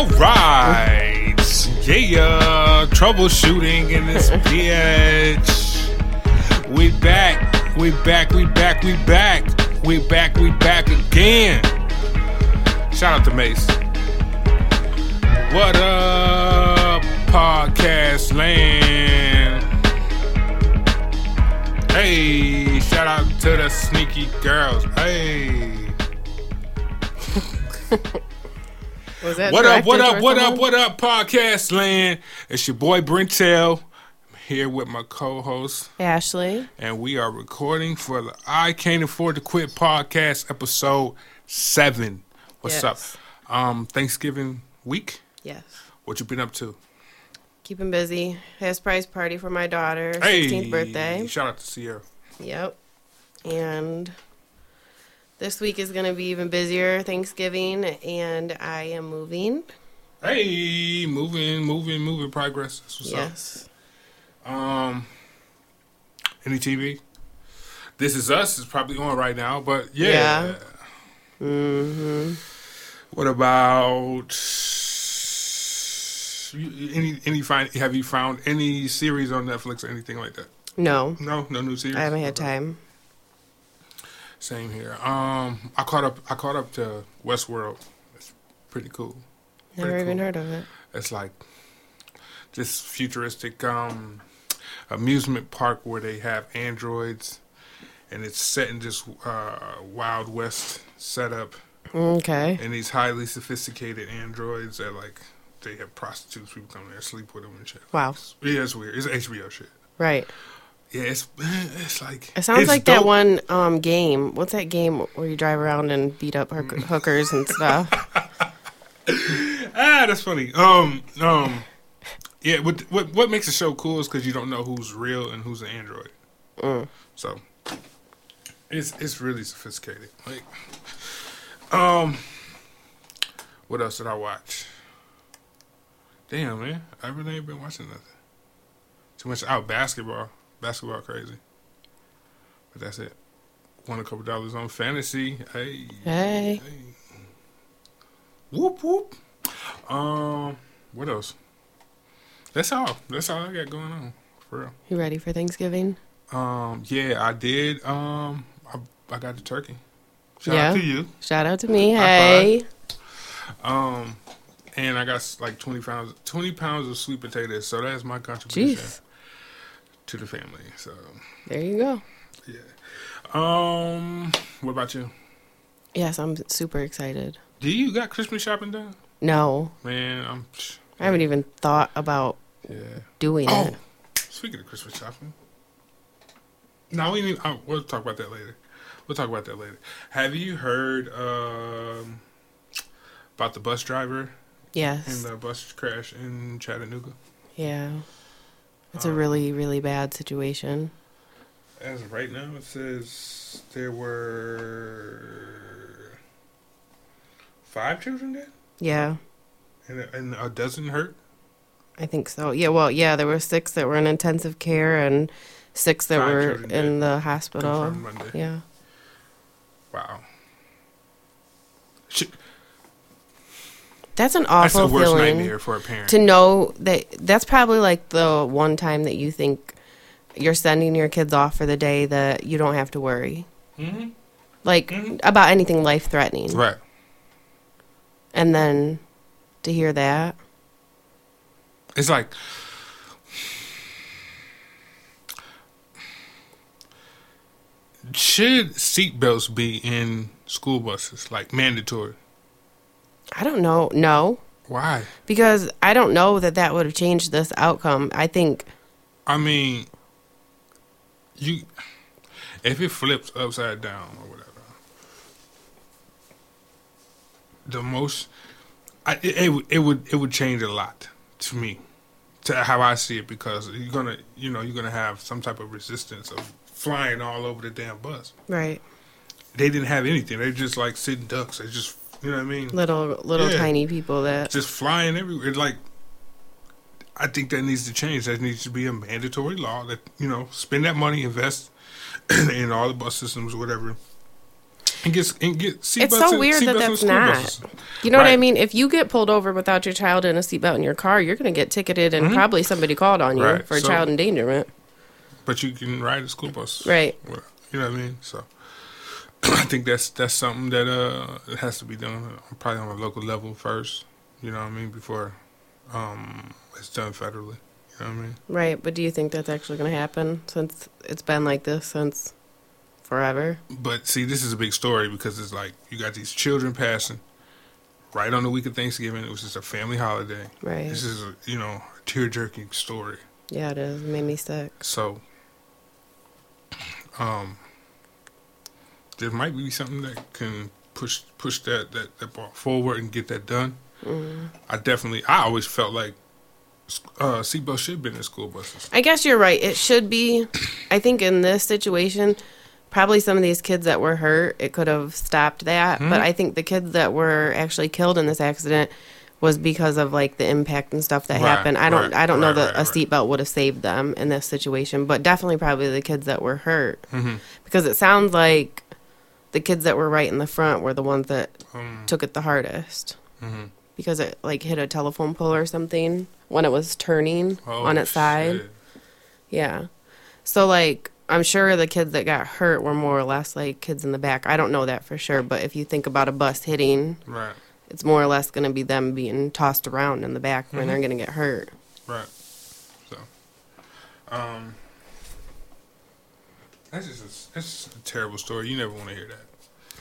All right. Yeah. Troubleshooting in this bitch. We back. We back. We back. We back. We back. We back again. Shout out to Mace. What up, podcast land? Hey, shout out to the sneaky girls. Hey. Was that What up, what up, what up, what up, podcast land? It's your boy Brentel. I'm here with my co-host. Ashley. and we are recording for the I Can't Afford to Quit podcast, episode seven. What's Yes. up? Um, Thanksgiving week. Yes. What you been up to? Keeping busy. Has prize party for my daughter. Hey, 16th birthday. Shout out to Sierra. Yep. And this week is going to be even busier. Thanksgiving, and I am moving. Hey, moving, moving, moving, progress. That's what's yes. up. Um, any TV? This is us. is probably on right now, but yeah. Yeah. Mm-hmm. What about any any find? Have you found any series on Netflix or anything like that? No, No, no new series. I haven't had Okay. time. Same here. Um, I caught up. I caught up to Westworld. It's pretty cool. Never Pretty even cool. heard of it. It's like this futuristic um amusement park where they have androids, and it's set in this uh, Wild West setup. Okay. and these highly sophisticated androids that like they have prostitutes people come there sleep with them and shit. Wow. Yeah, it's weird. It's HBO shit. Right. Yeah, it's it's like It sounds like that one um, game. What's that game where you drive around and beat up hook- hookers and stuff? Ah, that's funny. Um, um, yeah. What what what makes the show cool is because you don't know who's real and who's an android. Mm. So it's it's really sophisticated. Like, um, what else did I watch? Damn, man, I really ain't been watching nothing. Too much out basketball, basketball crazy. But that's it. Won a couple dollars on fantasy. Hey, Hey. Whoop whoop. Um, what else? That's all. That's all I got going on for real. You ready for Thanksgiving? Um, yeah, I did. Um, I, I got the turkey. Shout Yeah. out to you. Shout out to me. Hey. Um, and I got like twenty pounds, twenty pounds of sweet potatoes. So that's my contribution Jeez. To the family. So There you go. Yeah. Um, what about you? Yes, I'm super excited. Do you got Christmas shopping done? No, Man, I'm. I haven't even thought about Yeah. doing Oh, it. speaking of Christmas shopping. No, we need. Oh, we'll talk about that later. We'll talk about that later. Have you heard um, about the bus driver Yes. and the bus crash in Chattanooga? Yeah. It's a Um, really, really bad situation. As of right now, it says there were five children dead Yeah, and a, and a dozen hurt. I think so. Yeah, well, yeah, there were six that were in intensive care and six that Five were in the hospital. Yeah. Wow. That's an That's the awful worst feeling nightmare for a parent. to know that that's probably like the one time that you think you're sending your kids off for the day that you don't have to worry. hmm Like Mhm. about anything life threatening. Right. And then to hear that. It's like should seatbelts be in school buses like mandatory? I don't know. No. Why? Because I don't know that that would have changed this outcome. I think I mean, you if it flips upside down or whatever, the most I, it, it would it would it would change a lot to me to how I see it because you're gonna you know you're gonna have some type of resistance of flying all over the damn bus. right. They didn't have anything. They just like sitting ducks. They just you know what I mean. Little little Yeah. tiny people that just flying everywhere. Like, I think that needs to change. That needs to be a mandatory law that you know spend that money, invest in all the bus systems, whatever. and get and get. It's so and- weird that that's not. buses. You know what I mean? If you get pulled over without your child in a seatbelt in your car, you're going to get ticketed and probably somebody called on you Mm-hmm. Right, for so- child endangerment. But you can ride a school bus, Right. You know what I mean? So I think that's that's something that uh has to be done probably on a local level first. You know what I mean? Before um it's done federally. You know what I mean? Right, but do you think that's actually going to happen since it's been like this since forever? But see, this is a big story because it's like you got these children passing right on the week of Thanksgiving. It was just a family holiday. Right. This is a you know tear jerking story. Yeah, it is. It made me sick. So, um, there might be something that can push push that that, that ball forward and get that done. Mm-hmm. I definitely, I always felt like uh, seatbelts should have been in school buses. I guess you're right. It should be. I think in this situation, probably some of these kids that were hurt, it could have stopped that. Mhm. But I think the kids that were actually killed in this accident was because of like the impact and stuff that Right, happened. I don't right, I don't know right, that right, a seatbelt would have saved them in this situation, but definitely probably the kids that were hurt hmm because it sounds like the kids that were right in the front were the ones that Um, took it the hardest hmm because it like hit a telephone pole or something when it was turning Oh, on its side. Yeah. So like I'm sure the kids that got hurt were more or less like kids in the back. I don't know that for sure, but if you think about a bus hitting, Right, it's more or less going to be them being tossed around in the back when Mhm. they're going to get hurt. right. So, um, that's just a, that's just a terrible story. You never want to hear that.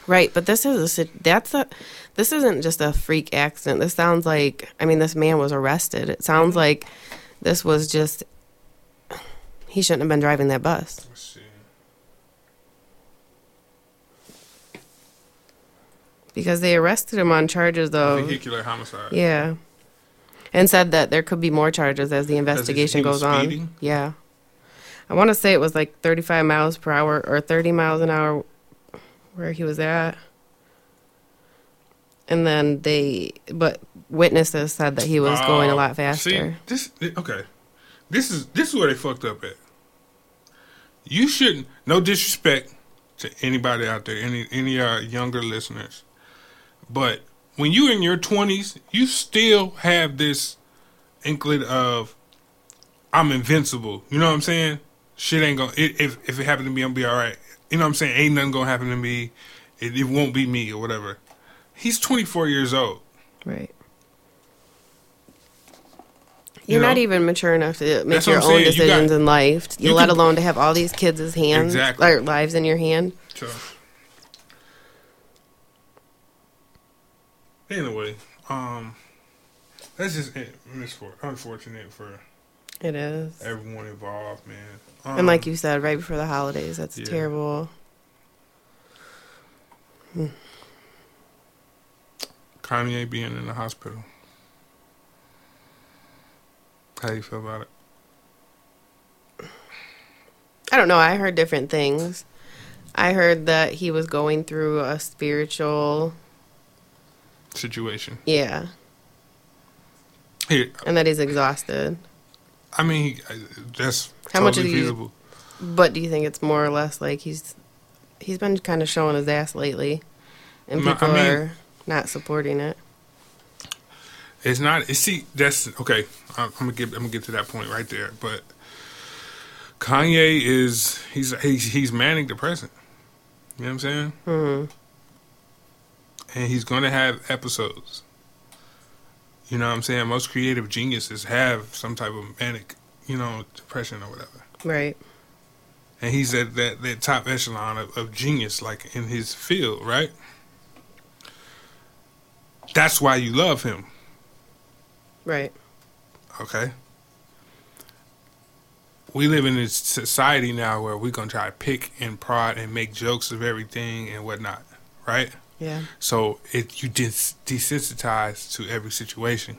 Right, but this is a that's a this isn't just a freak accident. This sounds like I mean this man was arrested. It sounds mm-hmm. like this was just he shouldn't have been driving that bus. Let's see. because they arrested him on charges of Vehicular homicide. Yeah, and said that there could be more charges as the he investigation goes on. Yeah, I want to say it was like 35 miles per hour or 30 miles an hour where he was at, and then they but witnesses said that he was going a lot faster. See, this okay. This is this is where they fucked up at. You shouldn't. No disrespect to anybody out there, any any uh, younger listeners, but when you're in your twenties, you still have this inkling of I'm invincible. You know what I'm saying? Shit ain't gonna. i- If if it happened to me, I'm be all right. You know what I'm saying? Ain't nothing gonna happen to me. It, it won't be me or whatever. He's 24 years old. Right. You You're not even mature enough to make That's your own saying. You decisions got- in life. You, you let can- alone to have all these kids' hands Exactly. or lives in your hand. So anyway, um, that's just it. Unfortunate for It is. everyone involved, man. Um, And like you said, right before the holidays, that's yeah. terrible. Kanye being in the hospital. How do you feel about it? I don't know. I heard different things. I heard that he was going through a spiritual, Situation yeah, here. and that he's exhausted. I mean, he- that's How much totally do you- feasible. But do you think it's more or less like he's he's been kind of showing his ass lately, and No, I people mean- are not supporting it? It's not. It's, see, that's okay. I'm, I'm gonna get. I'm gonna get to that point right there. But Kanye is he's he's he's manic depressant. You know what I'm saying? Hmm. And he's gonna have episodes. You know what I'm saying? Most creative geniuses have some type of manic, you know, depression or whatever. Right. And he's at that, that top echelon of, of genius, like in his field, right? That's why you love him. Right. Okay. We live in this society now where we're gonna try to pick and prod and make jokes of everything and whatnot, right? Yeah. So it you desensitize to every situation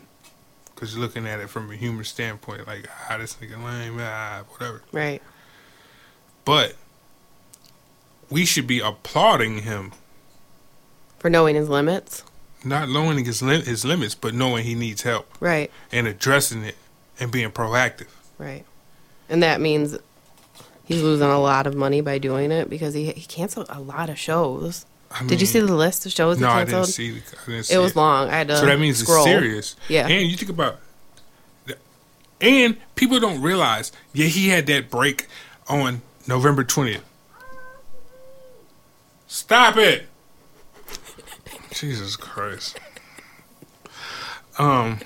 because you're looking at it from a human standpoint, like ah, this nigga lame, ah, whatever. Right. But we should be applauding him, For knowing his limits. not knowing his lim- his limits, but knowing he needs help Right. and addressing it and being proactive. Right. And that means he's losing a lot of money by doing it because he he canceled a lot of shows. I Did you see the list of shows that No, I canceled? didn't see. the- I didn't see It was long. I had to So that means scroll. it's serious. Yeah. And you think about, and people don't realize. Yeah, he had that break on November twentieth. Stop it! Jesus Christ. Um.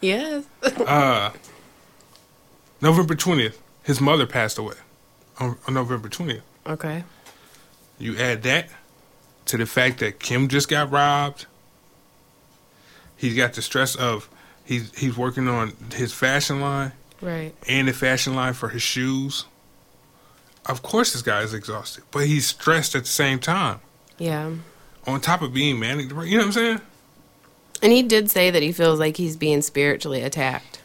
Yes. Uh. November twentieth, his mother passed away. On, on November twentieth. okay. You add that to the fact that Kim just got robbed. He's got the stress of he's he's working on his fashion line Right. and the fashion line for his shoes. Of course, this guy is exhausted, but he's stressed at the same time. Yeah. On top of being manic, you know what I'm saying? And he did say that he feels like he's being spiritually attacked.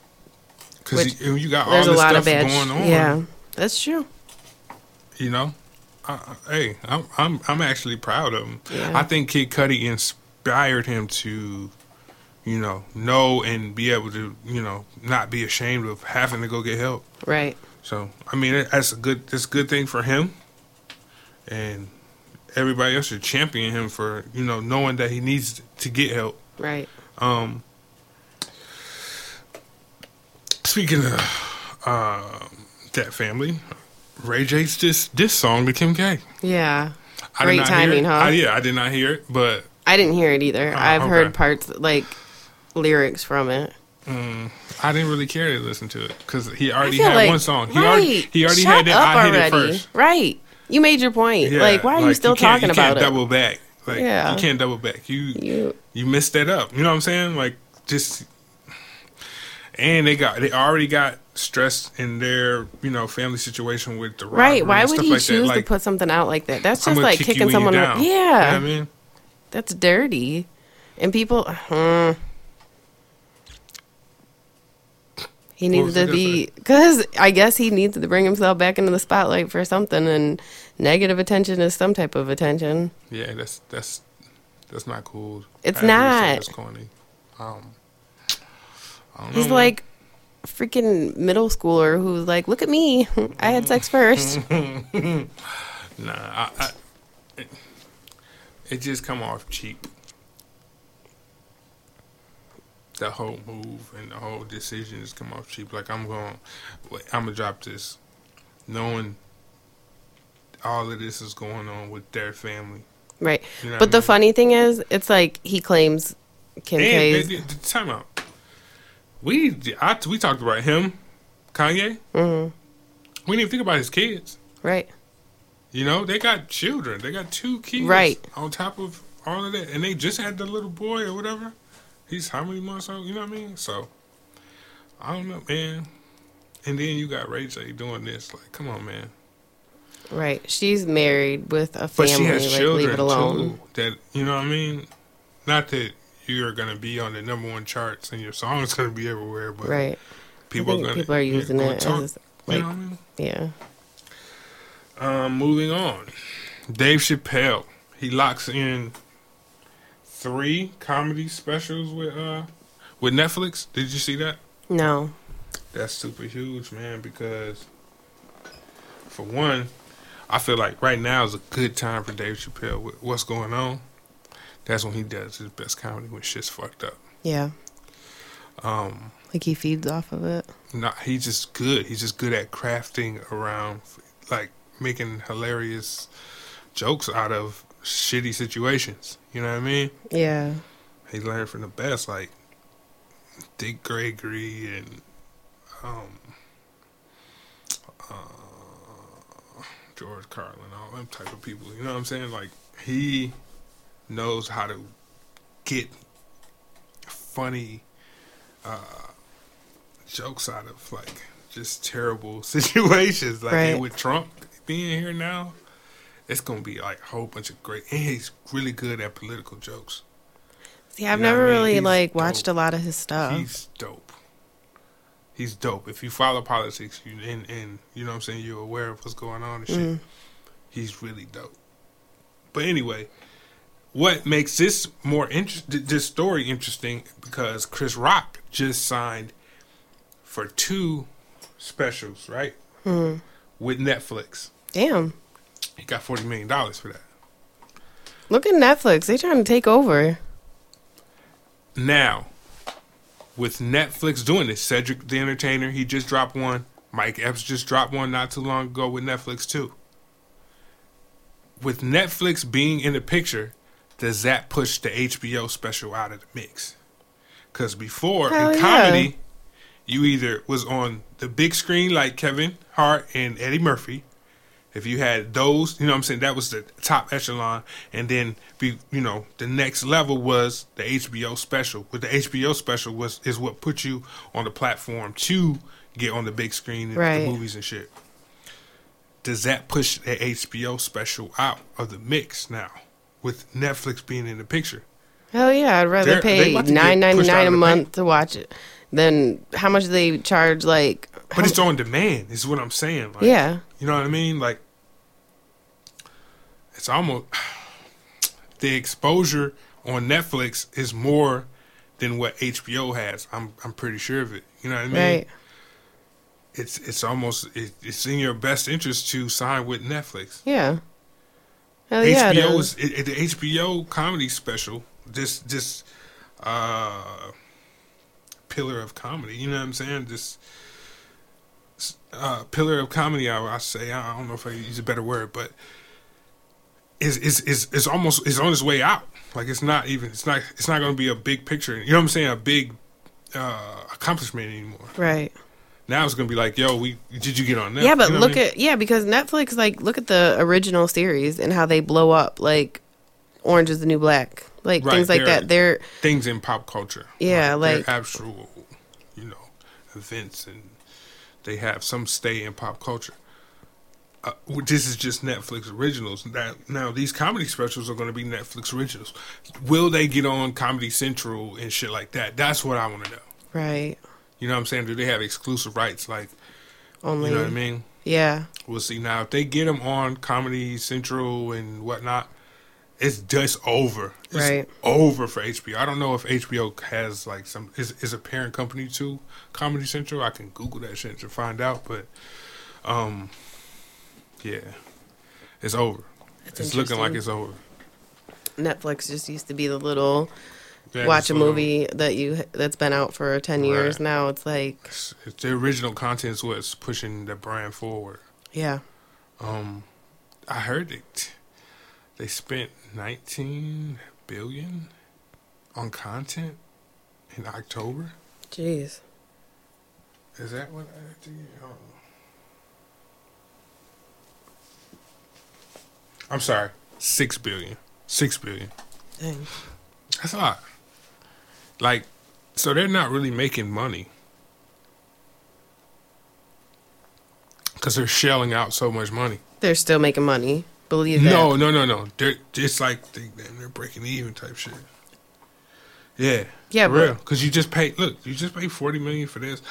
Because you, got all this stuff going on. Yeah, that's true. You know, I, hey, I'm I'm I'm actually proud of him. Yeah. I think Kid Cudi inspired him to, you know, know and be able to, you know, not be ashamed of having to go get help. Right. So I mean, that's a good that's a good thing for him, and everybody else should champion him for you know knowing that he needs to get help. Right. Um, speaking of uh, that family, Ray J's this this song to Kim K. Yeah. I Great did not hear timing, huh? I, yeah, I did not hear it, but I didn't hear it either. Oh, I've okay. heard parts like lyrics from it. mm, I didn't really care to listen to it because he already had like, one song. He right. already he already had that. up I hit already. it first. Right. You made your point. Yeah, like, why are you still can't- talking you about can't it? Double back. Like Yeah. you can't double back. You You. you messed that up. You know what I'm saying? Like just and they got they already got stressed in their you know family situation with the Right. Why would he like choose Like, to put something out like that? That's just like kick kicking someone. down. Yeah. You know I mean, That's dirty. And people. hmm. He needed to be because I guess he needs to bring himself back into the spotlight for something, and negative attention is some type of attention. yeah, that's that's that's not cool. It's I agree with you, not. That's corny. Um, I don't know. He's like freaking middle schooler who's like, "Look at me, I had sex first. Nah, I, I, it, it just come off cheap. The whole move and the whole decision just come off cheap. Like I'm going, I'm gonna drop this, knowing all of this is going on with their family. right. You know But the mean? funny thing is, it's like he claims Kim and K's. they- they- time out. We I, we talked about him, Kanye. Mhm. We didn't even think about his kids. Right. You know, they got children. They got two kids. Right. On top of all of that. And they just had the little boy or whatever. He's how many months old? You know what I mean? So, I don't know, man. And then you got Ray J doing this. Like, come on, man. Right. She's married with a family. But she has like, children, leave it alone. too. That, you know what I mean? Not that you're going to be on the number one charts and your song is going to be everywhere, but Right. people are going people are using it talk, as you like, know what I mean? yeah. Um, moving on. Dave Chappelle. He locks in three comedy specials with uh with Netflix. Did you see that? No. That's super huge, man, because for one, I feel like right now is a good time for Dave Chappelle with what's going on. That's when he does his best comedy when shit's fucked up. Yeah. Um, Like he feeds off of it. not he's just good. He's just good at crafting around, like making hilarious jokes out of shitty situations. You know what I mean? Yeah. He learned from the best, like Dick Gregory and um, uh, George Carlin, all them type of people. You know what I'm saying? Like he knows how to get funny uh, jokes out of like just terrible situations. Like Right. with Trump being here now, it's gonna be like a whole bunch of great. And he's really good at political jokes. See, I've You know never I mean? really He's like watched dope. a lot of his stuff. He's dope. He's dope. If you follow politics, you and, and you know what I'm saying, you're aware of what's going on and shit. Mm. He's really dope. But anyway, what makes this more interesting? This story interesting because Chris Rock just signed for two specials, right? Mm. With Netflix. Damn. He got forty million dollars for that. Look at Netflix. They trying to take over. Now, with Netflix doing this, Cedric the Entertainer, he just dropped one. Mike Epps just dropped one not too long ago with Netflix too. With Netflix being in the picture, does that push the HBO special out of the mix? Because before Hell in yeah. comedy, you either was on the big screen like Kevin Hart and Eddie Murphy. If you had those, you know what I'm saying, that was the top echelon. And then be you know, the next level was the HBO special. With the HBO special was is what put you on the platform to get on the big screen and Right. the movies and shit. Does that push the HBO special out of the mix now? With Netflix being in the picture. Hell yeah, I'd rather They're- pay about to get nine ninety nine a month to watch it than how much they charge. Like, But it's on demand, is what I'm saying. Like, yeah, You know what I mean? Like, it's almost the exposure on Netflix is more than what HBO has. I'm I'm pretty sure of it. You know what I mean? right. It's it's almost it, it's in your best interest to sign with Netflix. Yeah. Hell yeah, it HBO is. is it, it- the HBO comedy special. This this uh pillar of comedy. You know what I'm saying? This uh, pillar of comedy. I, I say I don't know if I use a better word, but is is is is almost is on its way out. Like it's not even it's not it's not going to be a big picture. You know what I'm saying? A big uh, accomplishment anymore. Right. Now it's going to be like, yo, we did you get on that? Yeah, but You know look I mean? at yeah, because Netflix like look at the original series and how they blow up like Orange is the New Black. Like Right, things like that. They're things in pop culture. Yeah, they're like- actual, you know, events, and they have some stay in pop culture. Uh, this is just Netflix originals. That now these comedy specials are going to be Netflix originals. Will they get on Comedy Central and shit like that? That's what I want to know. right. You know what I'm saying? Do they have exclusive rights? Like, Only you know what I mean? Yeah. We'll see. Now, if they get them on Comedy Central and whatnot, it's just over. It's Right. over for HBO. I don't know if HBO has like some is is a parent company to Comedy Central. I can Google that shit to find out, but um, yeah, it's over. That's it's looking like it's over. Netflix just used to be the little Yeah, watch a little- movie that you that's been out for 10 years Right. now. It's like It's, it's the original content is what's pushing the brand forward. yeah. Um, I heard it. They spent 19 billion on content in October. Jeez. Is that what I? Hold on. I'm sorry, six billion. Six billion. Dang. That's a lot. Like, so they're not really making money because they're shelling out so much money. They're still making money. Believe that. No, no, no, no. They're just like they, they're breaking even type shit. Yeah, Yeah, for but- real. Because you just pay. Look, you just pay forty million for this.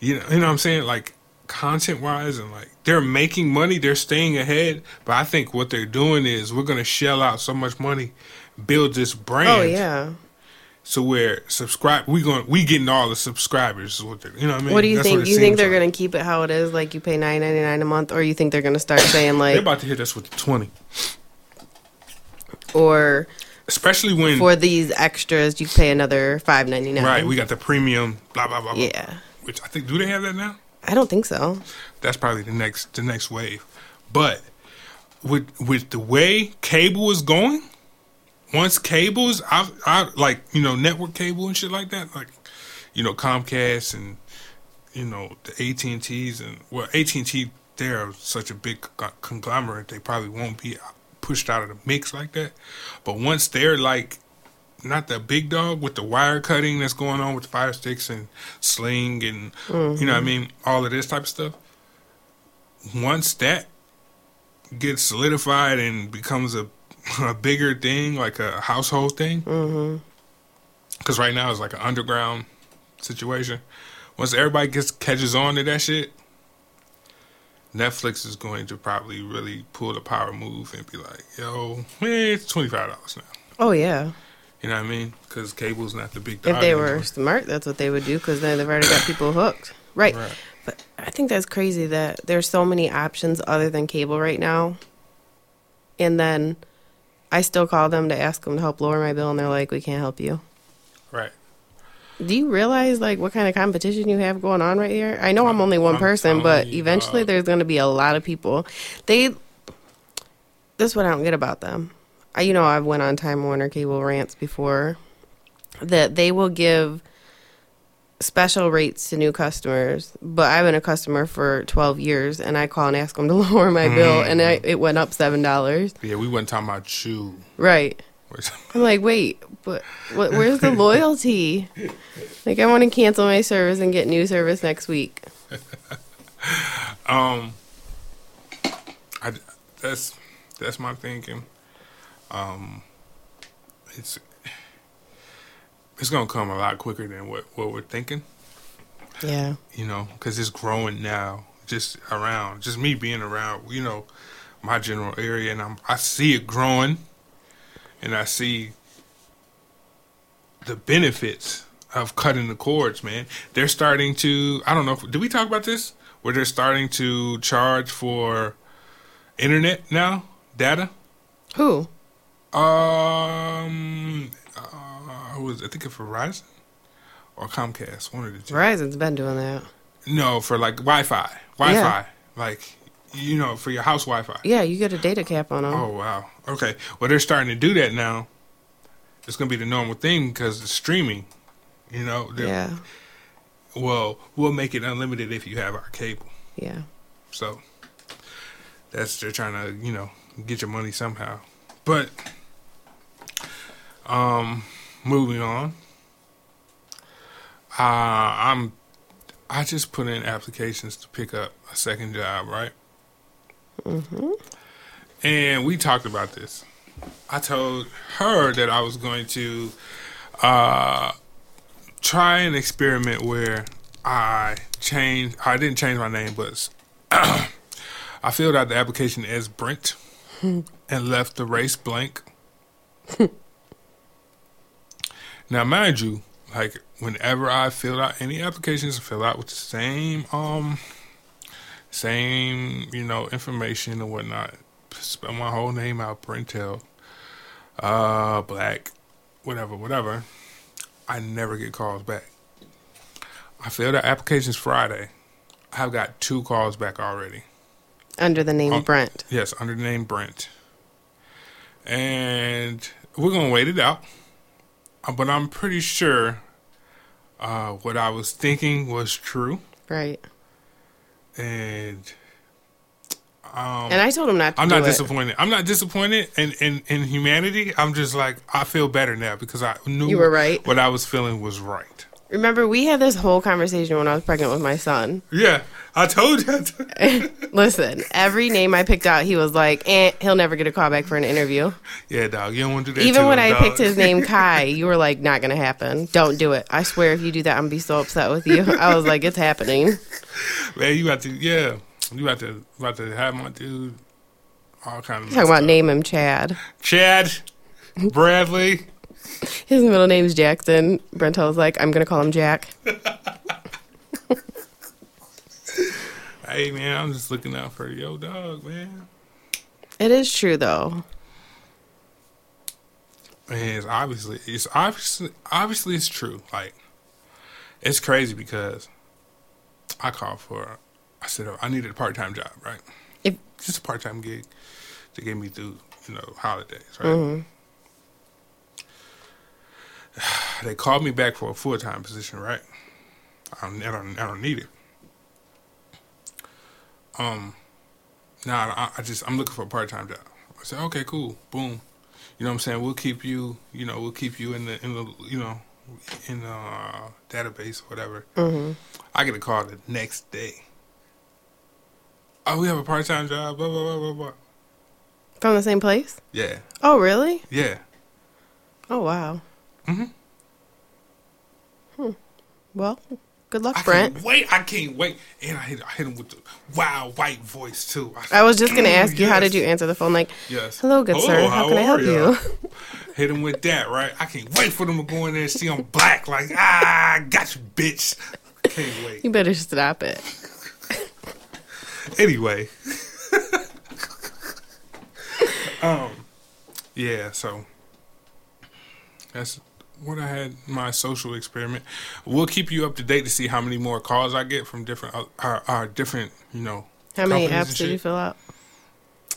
You know, you know what I'm saying? Like content wise, and like they're making money. They're staying ahead. But I think what they're doing is we're gonna shell out so much money, build this brand. Oh yeah. So where subscribe, we going we getting all the subscribers. Is what you know what I mean? What do you That's think? it You think they're like. gonna keep it how it is, like you pay nine ninety nine a month, or you think they're gonna start saying like They're about to hit us with the twenty, or especially when for these extras you pay another five ninety nine? right we got the premium. Blah blah blah. blah. Yeah, Which I think do they have that now? I don't think so. that's probably the next the next wave. But with with the way cable is going, once cable is out, out like you know network cable and shit like that, like you know Comcast and you know the AT and T's and well AT and T they're such a big conglomerate they probably won't be pushed out of the mix like that. But once they're like not the big dog with the wire cutting that's going on with fire sticks and sling and you know what I mm-hmm. mean all of this type of stuff once that gets solidified and becomes a, a bigger thing, like a household thing, mm-hmm. because right now it's like an underground situation. Once everybody gets catches on to that shit, Netflix is going to probably really pull the power move and be like, "Yo, man, it's twenty five dollars now." Oh yeah. You know what I mean? Because cable's not the big. If they anymore. were smart, that's what they would do because then they've already got people hooked. Right. Right. But I think that's crazy that there's so many options other than cable right now. And then I still call them to ask them to help lower my bill, and they're like, "We can't help you." Right. Do you realize like what kind of competition you have going on right here? I know I'm only one I'm person, but you, eventually dog. there's going to be a lot of people. They this is what I don't get about them. I, you know, I've went on Time Warner cable rants before that they will give special rates to new customers, but I've been a customer for 12 years and I call and ask them to lower my bill and I, it went up $7. Yeah, we wasn't talking about you. Right. I'm like, wait, but what, where's the loyalty? Like, I want to cancel my service and get new service next week. Um, I that's that's my thinking. Um, it's it's gonna come a lot quicker than what what we're thinking. Yeah. You know, because it's growing now. Just around, just me being around. You know, my general area, and I'm I see it growing, and I see the benefits of cutting the cords. Man, they're starting to. I don't know. If, did we talk about this? Where they're starting to charge for internet now, data. Who? Um, who was I think of Verizon or Comcast, one of the two. Verizon's been doing that. No, for like Wi-Fi, Wi-Fi, like you know, for your house Wi-Fi. Yeah, you get a data cap on them. Oh wow. Okay. Well, they're starting to do that now. It's gonna be the normal thing because it's streaming. You know. Yeah. Well, we'll make it unlimited if you have our cable. Yeah. So that's they're trying to you know get your money somehow. But um, moving on. Uh, I'm I just put in applications to pick up a second job, right? hmm And we talked about this. I told her that I was going to uh, try an experiment where I change. I didn't change my name, but I filled out the application as Brent and left the race blank. now, mind you, like whenever I filled out any applications, I fill out with the same um same you know information and whatnot. Spell my whole name out, Brentel, uh, black, whatever, whatever. I never get calls back. I filled out applications Friday. I've got two calls back already. Under the name Oh. Brent. Yes, under the name Brent. And we're gonna wait it out. Uh, But I'm pretty sure uh, what I was thinking was true. Right. And um, And I told him not to I'm not it. disappointed. I'm not disappointed in, in, in humanity. I'm just like I feel better now because I knew You were right. what I was feeling was right. Remember, we had this whole conversation when I was pregnant with my son. Yeah, I told you. Listen, every name I picked out, he was like, eh, he'll never get a call back for an interview. yeah, dog. You don't want to do that. Even when him, I dog. picked his name Kai, you were like, not gonna happen. Don't do it. I swear, if you do that, I'm gonna be so upset with you. I was like, it's happening. man, you got to. Yeah, you got to. About to have my dude. All kind of Talking about name him Chad. Chad, Bradley. His middle name's Jackson. Brentel was like, I'm gonna call him Jack. Hey man, I'm just looking out for yo dog, man. It is true though. And it's obviously it's obviously obviously it's true. Like it's crazy because I called for I said I needed a part time job, right? If- just a part time gig to get me through, you know, holidays, right? hmm They called me back for a full time position, right? I don't, I don't I don't need it. Um now I, I just I'm looking for a part time job. I said, okay, cool, boom. You know what I'm saying? We'll keep you, you know, we'll keep you in the in the you know in the uh, database, whatever. hmm I get a call the next day. Oh, we have a part time job. Blah blah blah blah blah. From the same place? Yeah, Oh, really? yeah. Oh, wow. Mhm. Hmm. Well, good luck, I Brent. can't wait. I can't wait. And I hit, I hit him with the wild white voice too. I was just gonna ask you, how did you answer the phone? Like, Yes. hello, good sir. Hello, How, can I help you? Hit him with that, right? I can't wait for them to go in there and see I'm black. Like, ah, I got you, bitch. Can't wait. You better stop it. Anyway. um, yeah, so that's what I had my social experiment. We'll keep you up to date to see how many more calls I get from different uh, uh, uh different you know How many apps did you fill out?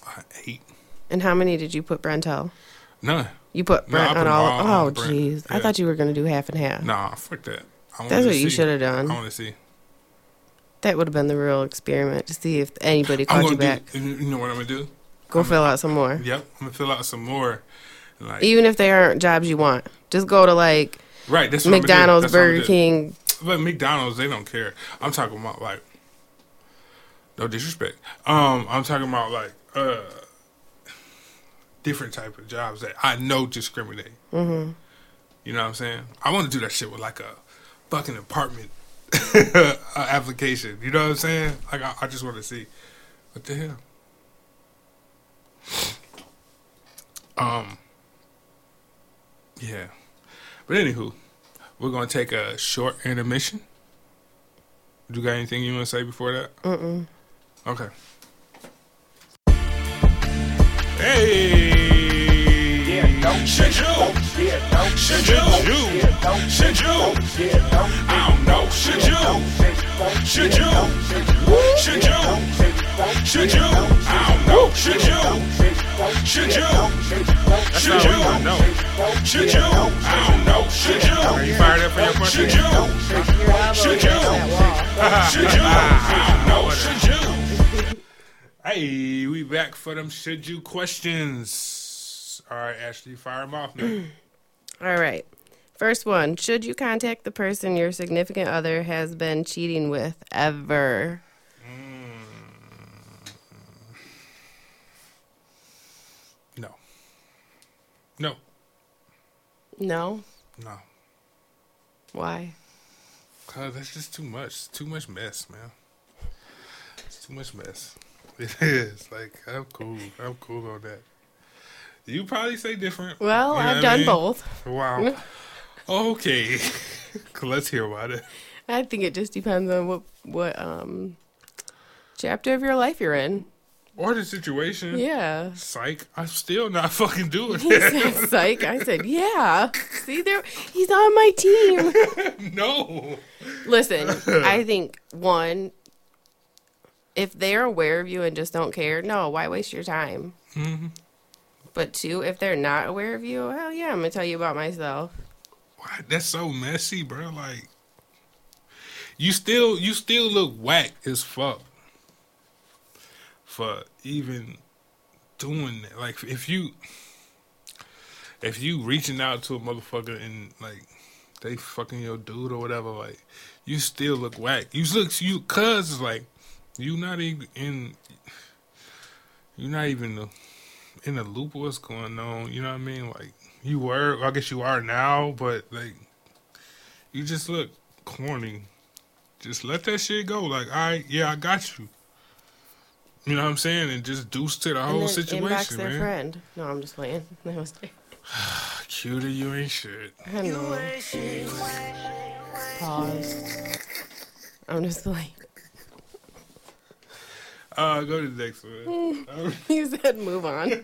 uh, eight And how many did you put Brentel? none. You put No, Brent put on all. all oh, jeez. I thought you were going to do half and half. Nah, fuck that. I That's what see. you should have done. I want to see. That would have been the real experiment to see if anybody called you gonna back. You know what I'm gonna do? Go I'm- fill out some more. Yep, I'm gonna fill out some more. Like Even if they aren't jobs you want, just go to like right, that's what I'm gonna do. McDonald's, Burger. King. But McDonald's, they don't care. I'm talking about like, no disrespect. Um, I'm talking about like uh, different type of jobs that I know discriminate. hmm You know what I'm saying? I want to do that shit with like a fucking apartment uh, application. You know what I'm saying? Like I, I just want to see what the hell. Um. Yeah, but anywho, we're gonna take a short intermission. Do you got anything you want to say before that? Mm-mm. Okay. Hey. Yeah, don't Should you? Yeah, don't Should you? Should you? I don't know. Should you? Should you? Should you? Should you? I don't know. Should you? Should you? Should you? Should you? I don't know. Should you? Are you fired up for your question? Should you? Should you? Should you? I don't know. Should you? Hey, we back for them should you questions. All right, Ashley, fire them off now. All right. First one: Should you contact the person your significant other has been cheating with ever? No. No. No. No. Why? Cause that's just too much. It's too much mess, man. It's too much mess. It is. Like I'm cool. I'm cool on that. You probably say different. Well, You know I've what I done mean? both. Wow. okay. Let's hear about it. I think it just depends on what what um chapter of your life you're in. Or the situation. Yeah. Psych. I'm still not fucking doing He that. said psych. I said, yeah. See there he's on my team. no. Listen, I think one if they're aware of you and just don't care, no, why waste your time? hmm But two, if they're not aware of you, hell yeah, I'm gonna tell you about myself. Why? That's so messy, bro. Like, you still, you still look whack as fuck for even doing that. Like, if you, if you reaching out to a motherfucker and like they fucking your dude or whatever, like, you still look whack. You look, you it's like you not even in, You're not even the, in the loop what's going on. You know what I mean? Like you were, I guess you are now, but like you just look corny. Just let that shit go. Like, I, yeah, I got you. You know what I'm saying? And just deuce to the And whole situation, their man. friend. No, I'm just playing. That was Cuter, you ain't shit. I know. Pause. I'm just like Uh, go to the next one. You said move on.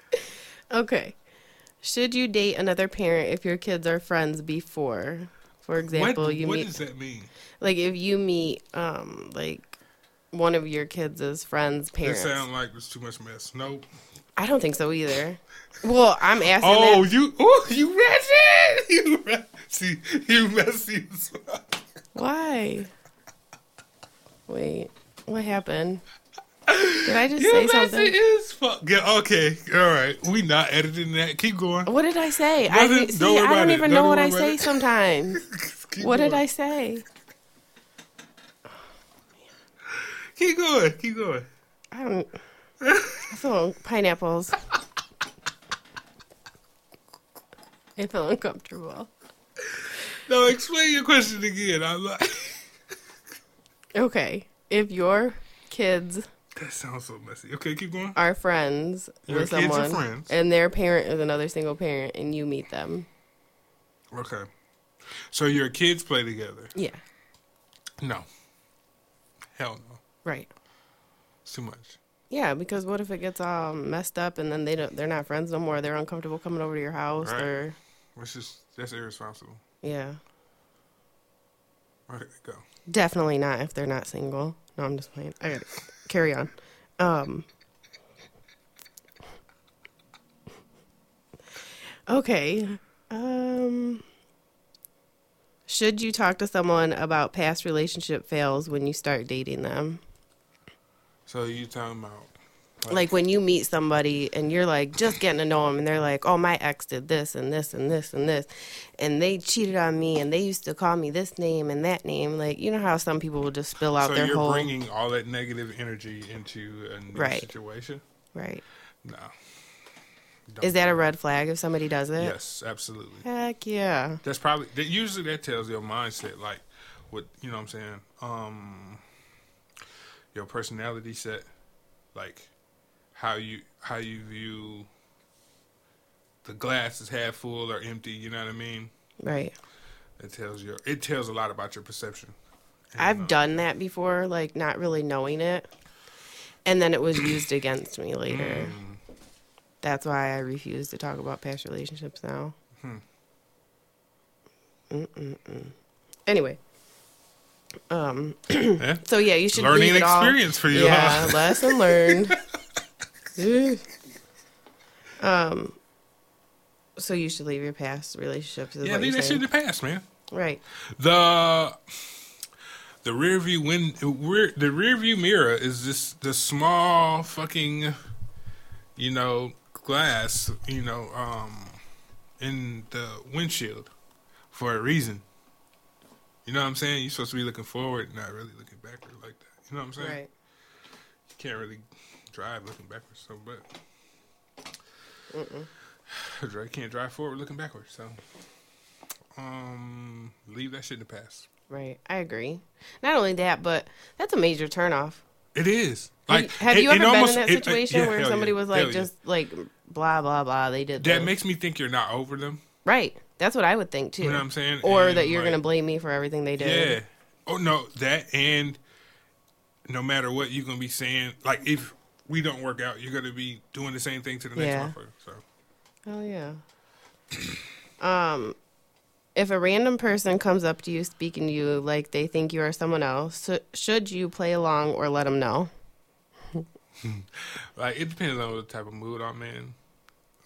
okay. Should you date another parent if your kids are friends before? For example, what you what meet does that mean? like if you meet um like one of your kids' friends' That parents. sound like it's too much mess. Nope. I don't think so either. Well, I'm asking Oh, that. you, oh, you ratchet. You see, you messy as fuck. Why? Wait, what happened? Did I just You say something? as fuck. Yeah, okay, all right. We not editing that. Keep going. What did I say? I see, Don't I don't even Don't know what I say it. sometimes. What did. I say? Keep going. Keep going. I don't. I feel pineapples. I feel uncomfortable. No, explain your question again. I'm like, Okay, if your kids that sounds so messy. Okay, keep going. are friends Your with someone, friends. and their parent is another single parent, and you meet them, Okay. So your kids play together? yeah, No. Hell no. right. It's too much. Yeah, because what if it gets all messed up and then they don't they're not friends no more. They're uncomfortable coming over to your house Right. or Which is that's irresponsible. yeah. Right, go. Definitely not if they're not single. No, I'm just playing. I got to carry on. Um Okay. Um should you talk to someone about past relationship fails when you start dating them? So you talking about like when you meet somebody and you're like just getting to know them and they're like oh my ex did this and this and this and this and they cheated on me and they used to call me this name and that name like you know how some people will just spill out so their you're whole bringing all that negative energy into a new Right. situation? right No. is Don't that a red flag if somebody does it Yes, absolutely. heck yeah That's probably that usually that tells your mindset, like what you know what I'm saying. Um your personality set, like how you how you view the glass is half full or empty, you know what I mean? right It tells your it tells a lot about your perception. And, i've uh, done that before like not really knowing it and then it was used against me later mm, that's why i refuse to talk about past relationships now Hmm. Mm-mm-mm. anyway um yeah. So yeah, you should Learning it all- experience for you, Yeah, huh? lesson learned. Um, so you should leave your past relationships. Yeah, leave that shit in the past, man. right? The the rear view wind rear, the rear view mirror is this the small fucking you know glass you know um in the windshield for a reason. You know what I'm saying? You're supposed to be looking forward, not really looking backward like that. You know what I'm saying? Right. You can't really drive looking backwards, so but Drake can't drive forward looking backwards, so um leave that shit in the past. Right. I agree. Not only that, but that's a major turnoff. It is. Have, Like, have it- you ever been almost- in that it- situation yeah, where somebody yeah, was like yeah. just like blah blah blah? They did that makes me think you're not over them. right. That's what I would think too. You know what I'm saying? Or And, that you're like, gonna blame me for everything they did. Yeah. Oh no, that and no matter what you're gonna be saying, like if we don't work out, you're gonna be doing the same thing to the next Yeah. motherfucker. So Oh yeah. um, if a random person comes up to you speaking to you like they think you are someone else, sh- should you play along or let them know? like it depends on what type of mood I'm in.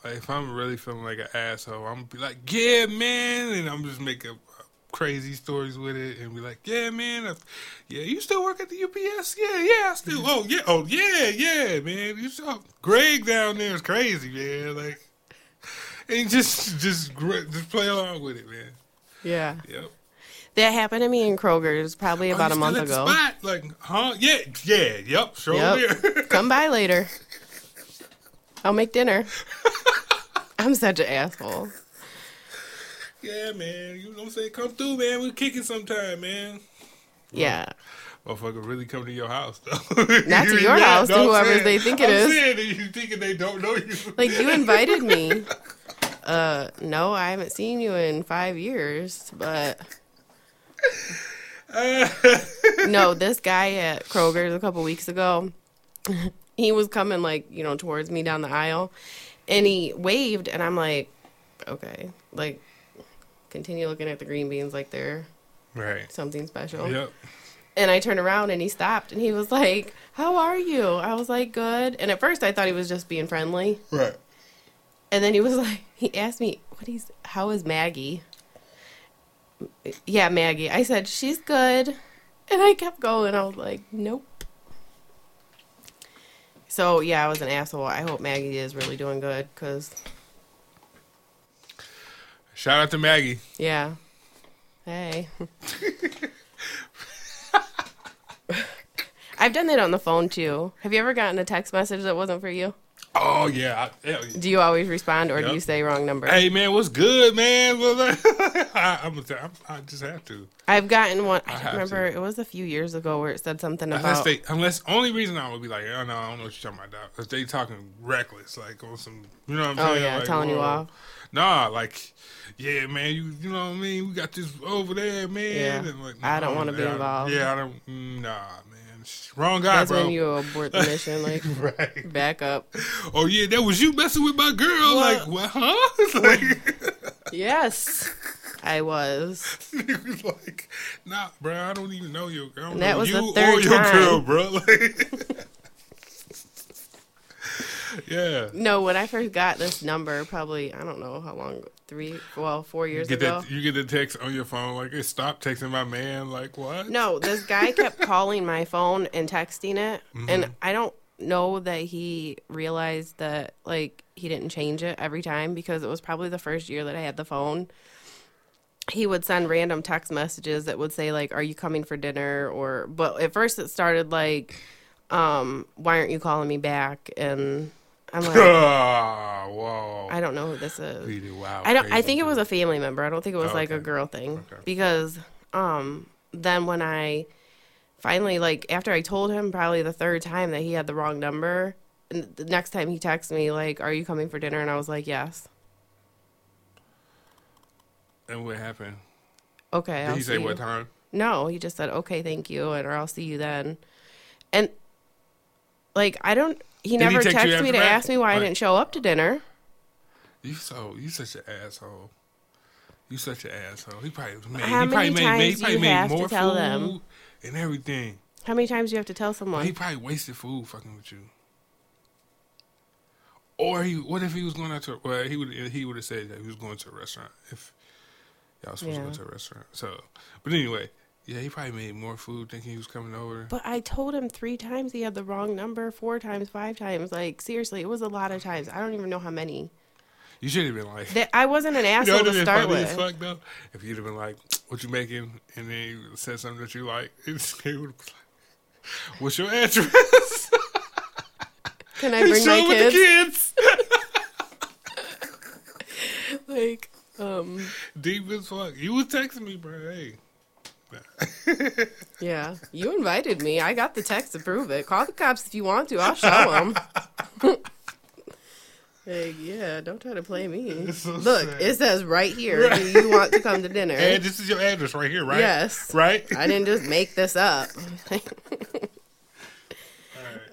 Like if I'm really feeling like an asshole, I'm gonna be like, "Yeah, man," and I'm just making uh, crazy stories with it, and be like, "Yeah, man, I, yeah, you still work at the UPS? Yeah, yeah, I still. Oh, yeah, oh, yeah, yeah, man. You saw Greg down there is crazy, man. Like, and just, just, gr- just play along with it, man. Yeah, Yep. that happened to me in Kroger's probably Oh, about you a month still at the ago. Spot? Like, huh? Yeah, yeah, yep, sure. Yep. Come by later. I'll make dinner. I'm such an asshole. Yeah, man. You know what I'm saying? Come through, man. We're kicking sometime, man. Yeah. Motherfucker really come to your house, though. Not to your house, to whoever saying? they think it I'm is. saying that you thinking they don't know you. Like you invited me. Uh, no, I haven't seen you in five years, but no, this guy at Kroger's a couple weeks ago, he was coming like, you know, towards me down the aisle and he waved and I'm like, okay, like continue looking at the green beans like they're right. something special. Yep. And I turned around and he stopped and he was like, "How are you?" I was like, "Good." And at first I thought he was just being friendly. Right. And then he was like, he asked me, "What he's how is Maggie?" Yeah, Maggie. I said, "She's good." And I kept going. I was like, "Nope." So, yeah, I was an asshole. I hope Maggie is really doing good cuz Shout out to Maggie. yeah. Hey. I've done that on the phone too. Have you ever gotten a text message that wasn't for you? Oh yeah. I, yeah. Do you always respond or do you say wrong number? Hey man, what's good, man? I, I'm, I'm, I just have to. I've gotten one. I, I don't remember. to. It was a few years ago where it said something Unless about. they, unless only reason I would be like, oh no, I don't know what you're talking about. If they talking reckless, like on some, you know what I'm saying? oh saying? yeah, Like, telling you whoa. off. Nah, like, yeah, man, you, you know what I mean? We got this over there, man. Yeah. And like, I don't wanna be yeah, involved. Yeah, I don't. mm, Nah, man. Wrong guy, That's bro. when you abort the mission, like right. back up. Oh yeah, that was you messing with my girl. What? Like what? Huh? like, Yes, I was. he was like, nah, bro. I don't even know your girl. That was you the third or your time. girl, bro. Like, yeah. No, when I first got this number, probably I don't know how long, three, well, four years Get ago. that, you get the text on your phone like, hey, stop texting my man. Like what? No, this guy kept calling my phone and texting it, Mm-hmm. and I don't know that he realized that like he didn't change it every time because it was probably the first year that I had the phone. He would send random text messages that would say like, "Are you coming for dinner?" or but at first it started like, um, "Why aren't you calling me back?" and I'm like, Ah, whoa. I don't know who this is. Really wild, I don't. I think it was a family member. I don't think it was Oh, like a girl thing Okay. because um then when I finally like after I told him probably the third time that he had the wrong number, and the next time he texted me like, "Are you coming for dinner?" and I was like, "Yes." And what happened? Okay. Did I'll he say you. what time? No, he just said, "Okay, thank you," and or I'll see you then. And like I don't. He he never text texted me to that? ask me why I didn't show up to dinner. You so you such an asshole. You such an asshole. He probably made. How he probably many made, times he do probably you made have to tell food them? and everything. How many times do you have to tell someone? He probably wasted food fucking with you. Or he, what if he was going out to? Well, he would he would have said that he was going to a restaurant if y'all was supposed to go to a restaurant. So, but anyway, yeah, he probably made more food thinking he was coming over. But I told him three times he had the wrong number, four times, five times. Like seriously, it was a lot of times. I don't even know how many. You should have been like, That I wasn't an you know asshole to start with. fuck though? If you'd have been like, "What you making?" and then you said something that you like, it's, he would have been like, "What's your address?" Can I bring my it with kids? the kids. Like, um, Deep as fuck. You was texting me, bro. Hey. yeah, you invited me. I got the text to prove it. Call the cops if you want to. I'll show them. like, yeah, don't try to play me. So Look, sad. it says right here. Do you want to come to dinner? And this is your address right here, right? Yes. Right? I didn't just make this up.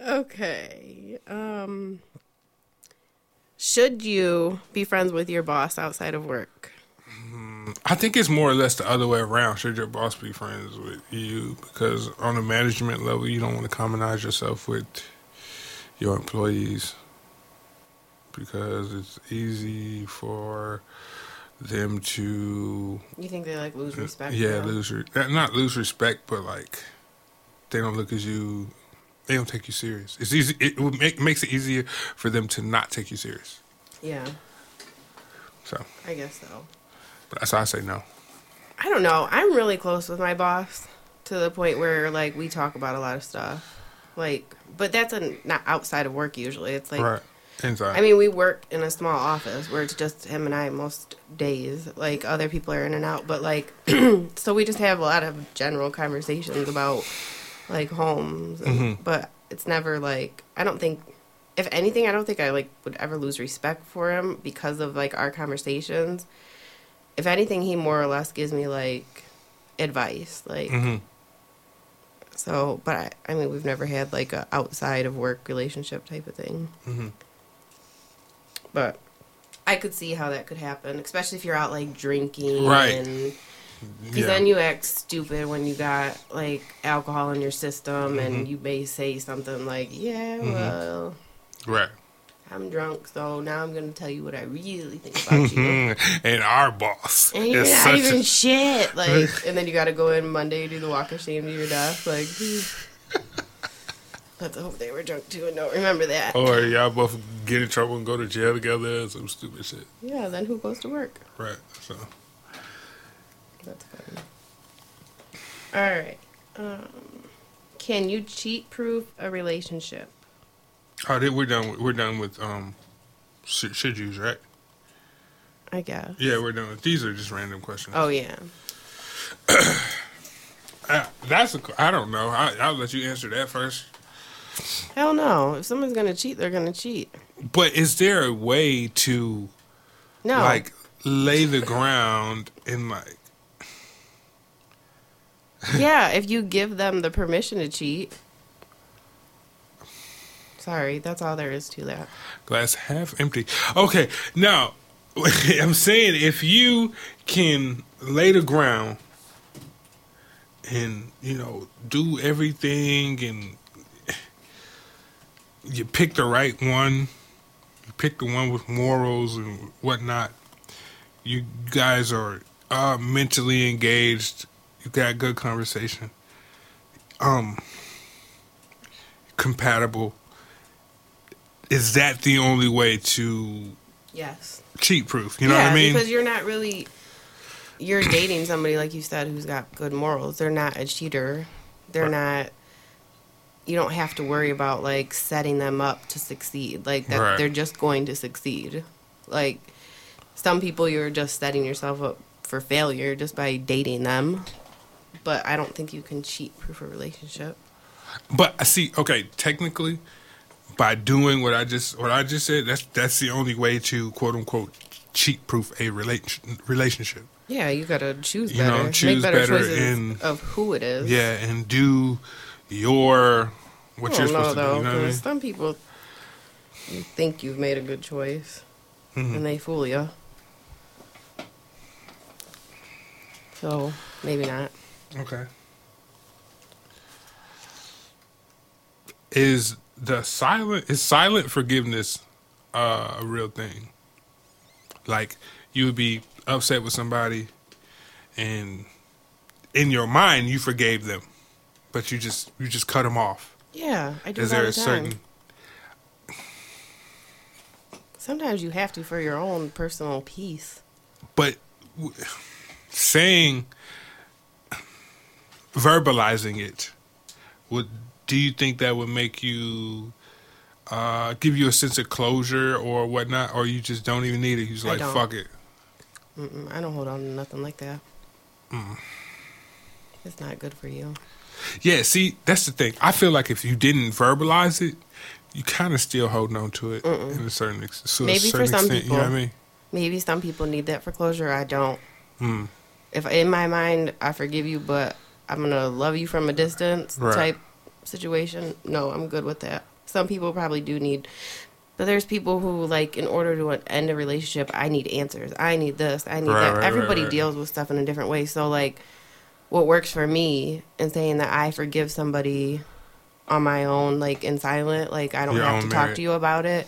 Okay. Um should you be friends with your boss outside of work? I think it's more or less the other way around. Should your boss be friends with you? Because on a management level, you don't want to commonize yourself with your employees because it's easy for them to You think they like lose respect? yeah lose re- uh, not lose respect, but like they don't look at you. They don't take you serious. It's easy. It would make, makes it easier for them to not take you serious. Yeah, So I guess so. But that's why I say no. I don't know. I'm really close with my boss to the point where like we talk about a lot of stuff. Like, but that's a, not outside of work usually. It's like right inside. I mean, we work in a small office where it's just him and I most days. Like other people are in and out, but like, so we just have a lot of general conversations about like homes. And, mm-hmm. But it's never like I don't think, if anything, I don't think I like would ever lose respect for him because of like our conversations. If anything, he more or less gives me like advice, like. hmm So, but I, I mean, we've never had like a outside of work relationship type of thing. hmm But I could see how that could happen, especially if you're out like drinking, Right. And because Yeah. then you act stupid when you got like alcohol in your system, Mm-hmm. and you may say something like, "Yeah, well, right. I'm drunk, so now I'm gonna tell you what I really think about you." and our boss And you're is not such even a, shit. Like, and then you got to go in Monday do the walk of shame to your death. Like, let's hope they were drunk too and don't remember that. or y'all both get in trouble and go to jail together some stupid shit. Yeah, then who goes to work? Right. So That's funny. All right. Um, can you cheat proof a relationship? Oh, then we're done. With, we're done with um should, should use right. I guess. Yeah, we're done. With, these are just random questions. Oh yeah. I, that's a. I don't know. I, I'll let you answer that first. Hell no. If someone's gonna cheat, they're gonna cheat. But is there a way to No. like lay the ground and like yeah, if you give them the permission to cheat, Sorry, that's all there is to that. Glass half empty. Okay, now I'm saying if you can lay the ground and you know do everything and you pick the right one, you pick the one with morals and whatnot. You guys are uh, mentally engaged. You got good conversation. Um, compatible. Is that the only way to Yes. cheat proof? You know yeah, what I mean? because you're not really you're dating somebody like you said who's got good morals. They're not a cheater. They're Right. not. You don't have to worry about like setting them up to succeed. Like that, Right. they're just going to succeed. Like some people, you're just setting yourself up for failure just by dating them. But I don't think you can cheat proof a relationship. But I see. Okay, technically, by doing what I just what I just said, that's that's the only way to quote unquote cheat proof a relation relationship. Yeah, you gotta choose You better. know, choose Make better, better choices in- of who it is. Yeah, and do your what you're don't know supposed to do. You know what I mean? some people you think you've made a good choice, Mhm. and they fool you. So maybe not. Okay. Is the silent is silent forgiveness uh, a real thing? Like you would be upset with somebody, and in your mind you forgave them, but you just you just cut them off. Yeah, I do Is there a certain Sometimes you have to for your own personal peace. but w- saying verbalizing it would do you think that would make you uh, give you a sense of closure or whatnot or you just don't even need it you just like fuck it Mm-mm, I don't hold on to nothing like that. Mm. It's not good for you. yeah see that's the thing i feel like if you didn't verbalize it you kind of still holding on to it in a certain, ex- to a Maybe for some extent you know what i people. mean Maybe some people need that for closure. I don't. mm. If in my mind I forgive you, but I'm gonna love you from a distance Right. type situation. No, I'm good with that. Some people probably do need, but there's people who like in order to end a relationship, I need answers. I need this. I need Right, that. right, Everybody right. deals with stuff in a different way. So like, what works for me in saying that I forgive somebody on my own, like in silent, like I don't Your have to talk to you about it.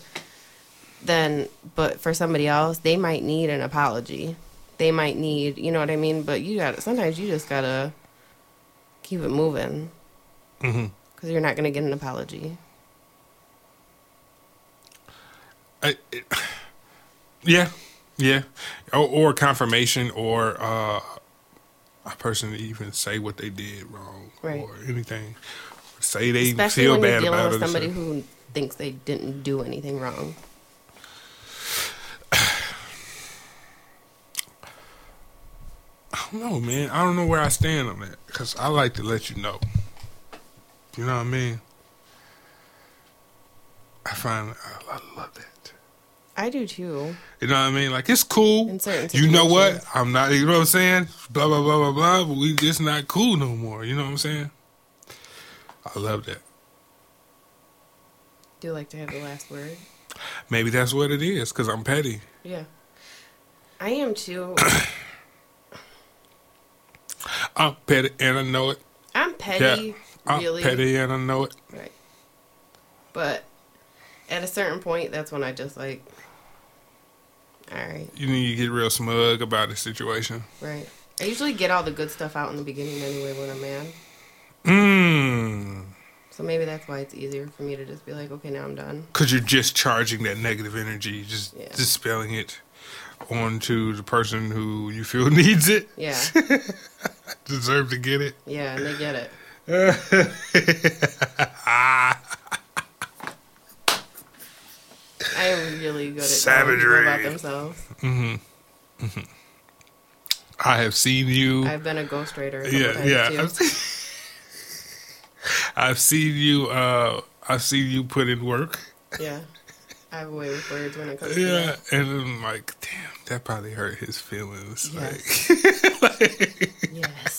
Then, but for somebody else, they might need an apology. They might need, you know what I mean. But you got to sometimes you just gotta keep it moving hmm because you're not gonna get an apology. I, it, yeah yeah or, or confirmation or uh, a person to even say what they did wrong Right. or anything say they Especially feel when you're bad dealing about with it somebody who thinks they didn't do anything wrong. I don't know, man. I don't know where I stand on that because I like to let you know. You know what I mean? I find I, I love that. I do too. You know what I mean? Like it's cool. You know what? I'm not. You know what I'm saying? Blah blah blah blah blah. But we just not cool no more. You know what I'm saying? I love that. Do you like to have the last word. Maybe that's what it is because I'm petty. Yeah, I am too. I'm petty and I know it. I'm petty, Yeah. I'm really. petty and I know it. Right. But at a certain point, that's when I just like, all right, You need to get real smug about the situation. right. I usually get all the good stuff out in the beginning anyway when I'm mad. Mmm. So maybe that's why it's easier for me to just be like, okay, now I'm done. Because you're just charging that negative energy, just Yeah. dispelling it onto the person who you feel needs it, Yeah, deserve to get it. yeah, and they get it. I am really good at people about Savagery. themselves. I have seen you. I've been a ghostwriter a yeah, yeah. I've, I've seen you. Uh, I've seen you put in work. Yeah, I have a way with words when it comes to Yeah, and I'm like, damn, that probably hurt his feelings. Yes. Like, Yes.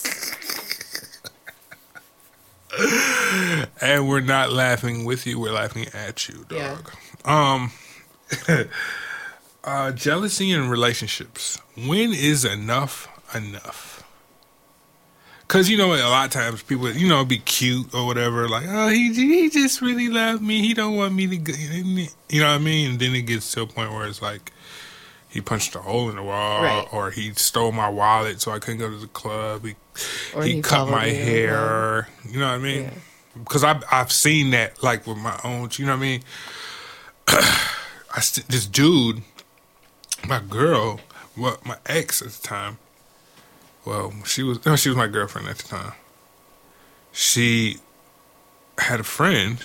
And we're not laughing with you, we're laughing at you, Yeah. dog. Um uh jealousy in relationships. When is enough enough? Cause you know a lot of times people you know be cute or whatever like oh he he just really loved me he don't want me to go you know what I mean and then it gets to a point where it's like he punched a hole in the wall Right. or he stole my wallet so I couldn't go to the club he, Or he, he cut my around. hair you know what I mean Yeah. because I've I've seen that like with my own. You know what I mean? I st- this dude, my girl, well, my ex at the time. Well, she was no, she was my girlfriend at the time. She had a friend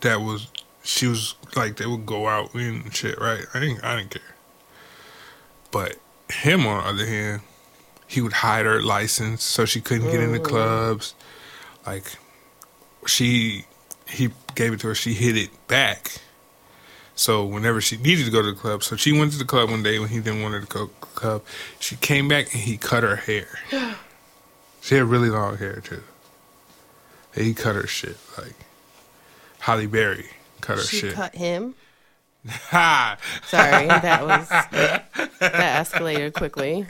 that was she was like they would go out and shit, right? I didn't I didn't care. But him on the other hand, he would hide her license so she couldn't get into oh. clubs. Like she he gave it to her she hid it back. So whenever she needed to go to the club so she went to the club one day when he didn't want her to go to the club. She came back and he cut her hair. She had really long hair too. And he cut her shit like Halle Berry cut her She shit. cut him. ha! Sorry, that was that escalated quickly.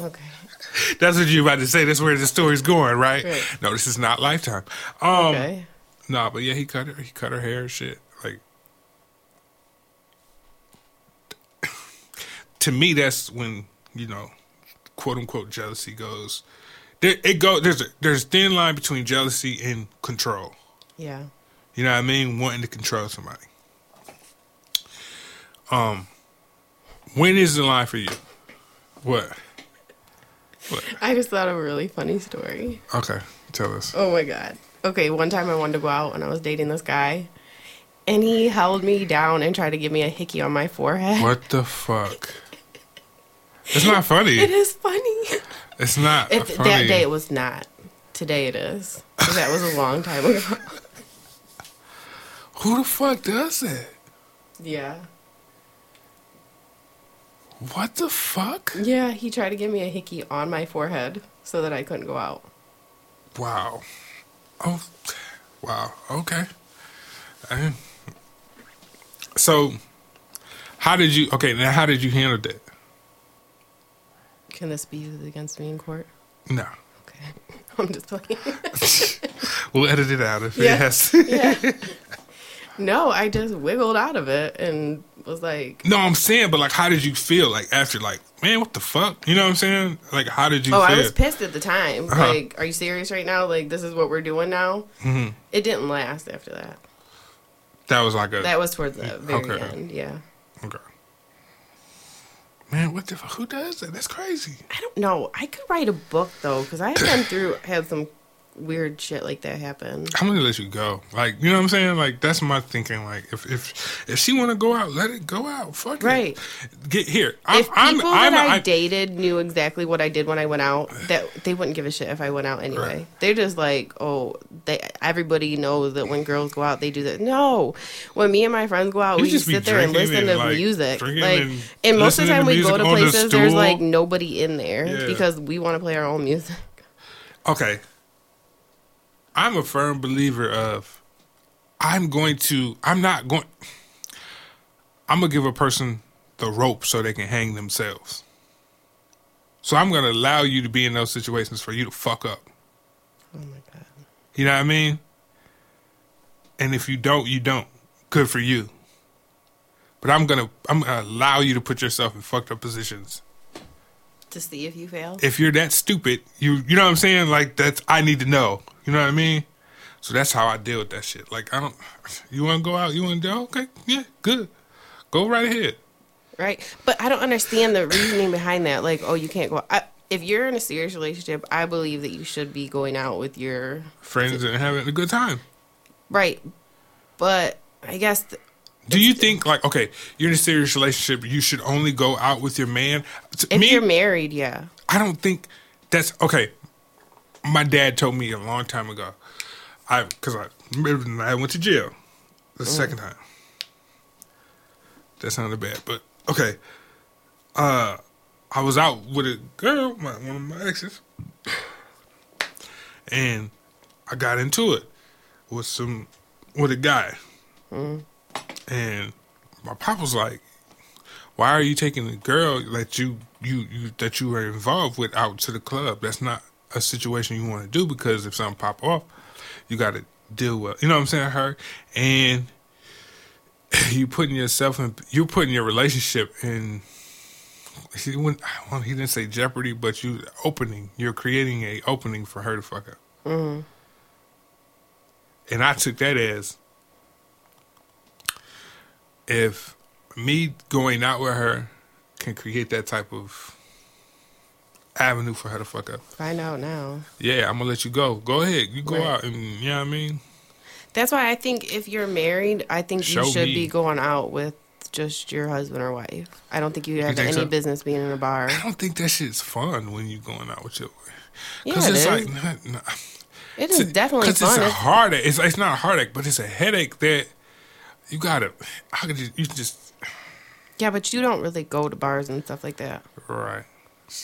Okay. that's what you're about to say that's where the story's going right, Right. no this is not lifetime um Okay. Nah, but yeah, he cut her. He cut her hair shit. Like, to me, that's when you know, quote unquote, jealousy goes. There, it go. There's a there's a thin line between jealousy and control. Yeah. You know what I mean? Wanting to control somebody. Um, when is the line for you? What? I just thought of a really funny story. Okay, tell us. Oh my god. Okay, one time I wanted to go out and I was dating this guy, and he held me down and tried to give me a hickey on my forehead. What the fuck? It's not funny. It is funny. It's not If funny. that day it was not. Today it is. That was a long time ago. Who the fuck does that? yeah. What the fuck? Yeah, he tried to give me a hickey on my forehead so that I couldn't go out. Wow. Oh, wow. Okay. Uh, So, how did you? Okay, now how did you handle that? Can this be used against me in court? No, Okay. I'm just playing. we'll edit it out if Yeah. it has. yeah. No, I just wiggled out of it and was like, no, I'm saying, but like, how did you feel? Like after, like, man, what the fuck? You know what I'm saying? Like, how did you Oh, feel? I was pissed at the time. Uh-huh. Like, are you serious right now? Like, this is what we're doing now? Mhm. It didn't last after that. That was like a That was towards the very Okay. end. Yeah. okay. Man, what the fuck? Who does that? That's crazy. I don't know. I could write a book though, because I've been through had some weird shit like that happen. I'm gonna let you go. Like, you know what I'm saying? Like, that's my thinking. Like, if if if she want to go out, let it go out. Fuck Right. it. Get here. I'm, if people I'm, I'm, that I I- dated knew exactly what I did when I went out, that they wouldn't give a shit if I went out anyway. Right. They're just like, oh, they everybody knows that when girls go out, they do that. No, when me and my friends go out, You we just sit there and listen and, to like, music. Like, and and, most of the time we go to on the places, there's like nobody in there Yeah. because we want to play our own music. okay. I'm a firm believer of I'm going to I'm not going I'm gonna give a person the rope so they can hang themselves. So I'm gonna allow you to be in those situations for you to fuck up. Oh my god. You know what I mean? And if you don't, you don't. Good for you. But I'm gonna I'm gonna allow you to put yourself in fucked up positions. To see if you fail. If you're that stupid, you you know what I'm saying? Like that's I need to know. You know what I mean? So that's how I deal with that shit. Like I don't you wanna go out, you wanna go? okay, yeah, good. Go right ahead. Right. But I don't understand the reasoning behind that. Like, oh, you can't go. I, if you're in a serious relationship, I believe that you should be going out with your Friends and having a good time. right. But I guess th- Do you think like okay, you're in a serious relationship, you should only go out with your man? To if me, you're married, yeah. I don't think that's okay. My dad told me a long time ago. I because I I went to jail the second time. That sounded bad, but okay. Uh, I was out with a girl, my, one of my exes, and I got into it with some with a guy, and my pop was like, "Why are you taking a girl that you you you that you were involved with out to the club? That's not a situation you want to do because if something pop off, you got to deal with. You know what I'm saying? Her and you putting yourself in you're putting your relationship in he wouldn't well, he didn't say jeopardy but you opening you're creating a opening for her to fuck up mm-hmm. and i took that as if me going out with her can create that type of avenue for her to fuck up Find out now. yeah i'm gonna let you go go ahead you go Right. out and you know what i mean That's why I think if you're married, I think Show you should me. be going out with just your husband or wife. I don't think you have think any so? business being in a bar. i don't think that shit's fun when you're going out with your Yeah, because it it's is. like not, not, it is definitely Because it's a heartache. It's, it's not a heartache, but it's a headache that you gotta. How could you? You just yeah, but you don't really go to bars and stuff like that. right.